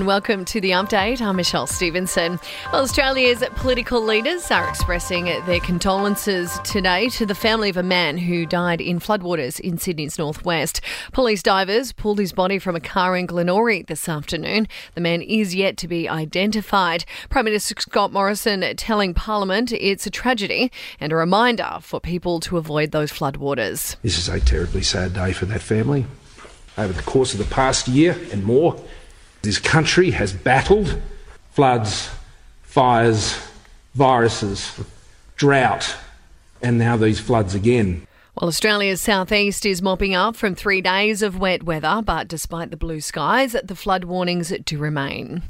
and welcome to the update. I'm Michelle Stevenson. Well, Australia's political leaders are expressing their condolences today to the family of a man who died in floodwaters in Sydney's northwest. Police divers pulled his body from a car in Glenorie this afternoon. The man is yet to be identified. Prime Minister Scott Morrison telling Parliament it's a tragedy and a reminder for people to avoid those floodwaters. This is a terribly sad day for that family. Over the course of the past year and more, this country has battled floods, fires, viruses, drought, and now these floods again. Well, Australia's southeast is mopping up from three days of wet weather, but despite the blue skies, the flood warnings do remain.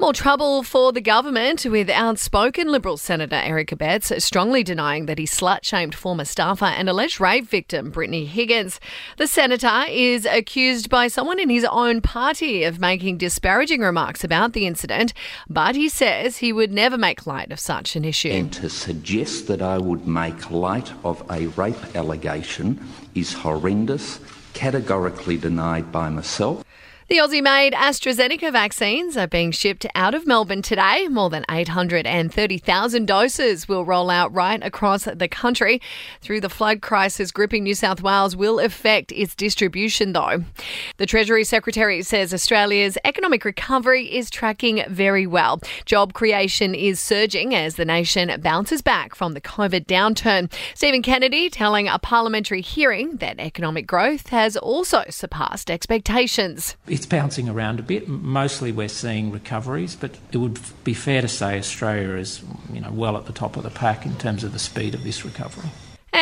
More trouble for the government with outspoken Liberal Senator Eric Abetz strongly denying that he slut shamed former staffer and alleged rape victim Brittany Higgins. The senator is accused by someone in his own party of making disparaging remarks about the incident, but he says he would never make light of such an issue. And to suggest that I would make light of a rape allegation allegation is horrendous, categorically denied by myself. The Aussie made AstraZeneca vaccines are being shipped out of Melbourne today. More than 830,000 doses will roll out right across the country. Through the flood crisis gripping New South Wales will affect its distribution, though. The Treasury Secretary says Australia's economic recovery is tracking very well. Job creation is surging as the nation bounces back from the COVID downturn. Stephen Kennedy telling a parliamentary hearing that economic growth has also surpassed expectations. It's it's bouncing around a bit. Mostly we're seeing recoveries, but it would be fair to say Australia is you know, well at the top of the pack in terms of the speed of this recovery.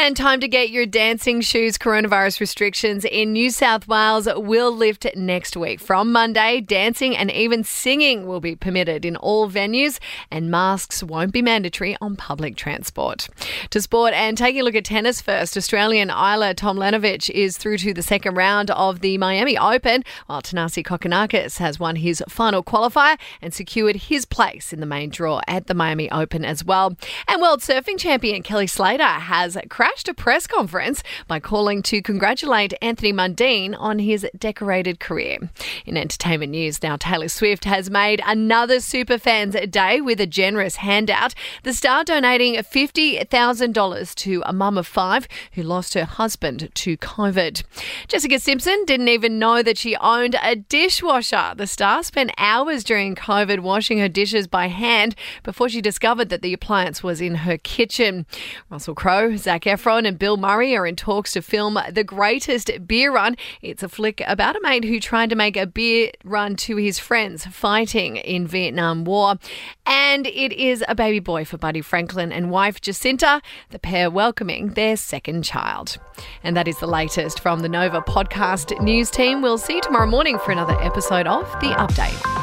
And time to get your dancing shoes. Coronavirus restrictions in New South Wales will lift next week. From Monday, dancing and even singing will be permitted in all venues, and masks won't be mandatory on public transport. To sport and taking a look at tennis first, Australian Ajla Tomljanovic is through to the second round of the Miami Open, while Thanasi Kokkinakis has won his final qualifier and secured his place in the main draw at the Miami Open as well. And World Surfing Champion Kelly Slater has crashed a press conference by calling to congratulate Anthony Mundine on his decorated career. In entertainment news now, Taylor Swift has made another Superfans Day with a generous handout. The star donating $50,000 to a mum of five who lost her husband to COVID. Jessica Simpson didn't even know that she owned a dishwasher. The star spent hours during COVID washing her dishes by hand before she discovered that the appliance was in her kitchen. Russell Crowe, Zac Efron and Bill Murray are in talks to film The Greatest Beer Run. It's a flick about a mate who tried to make a beer run to his friends fighting in Vietnam War. And it is a baby boy for Buddy Franklin and wife Jacinta, the pair welcoming their second child. And that is the latest from the Nova podcast news team. We'll see you tomorrow morning for another episode of The Update.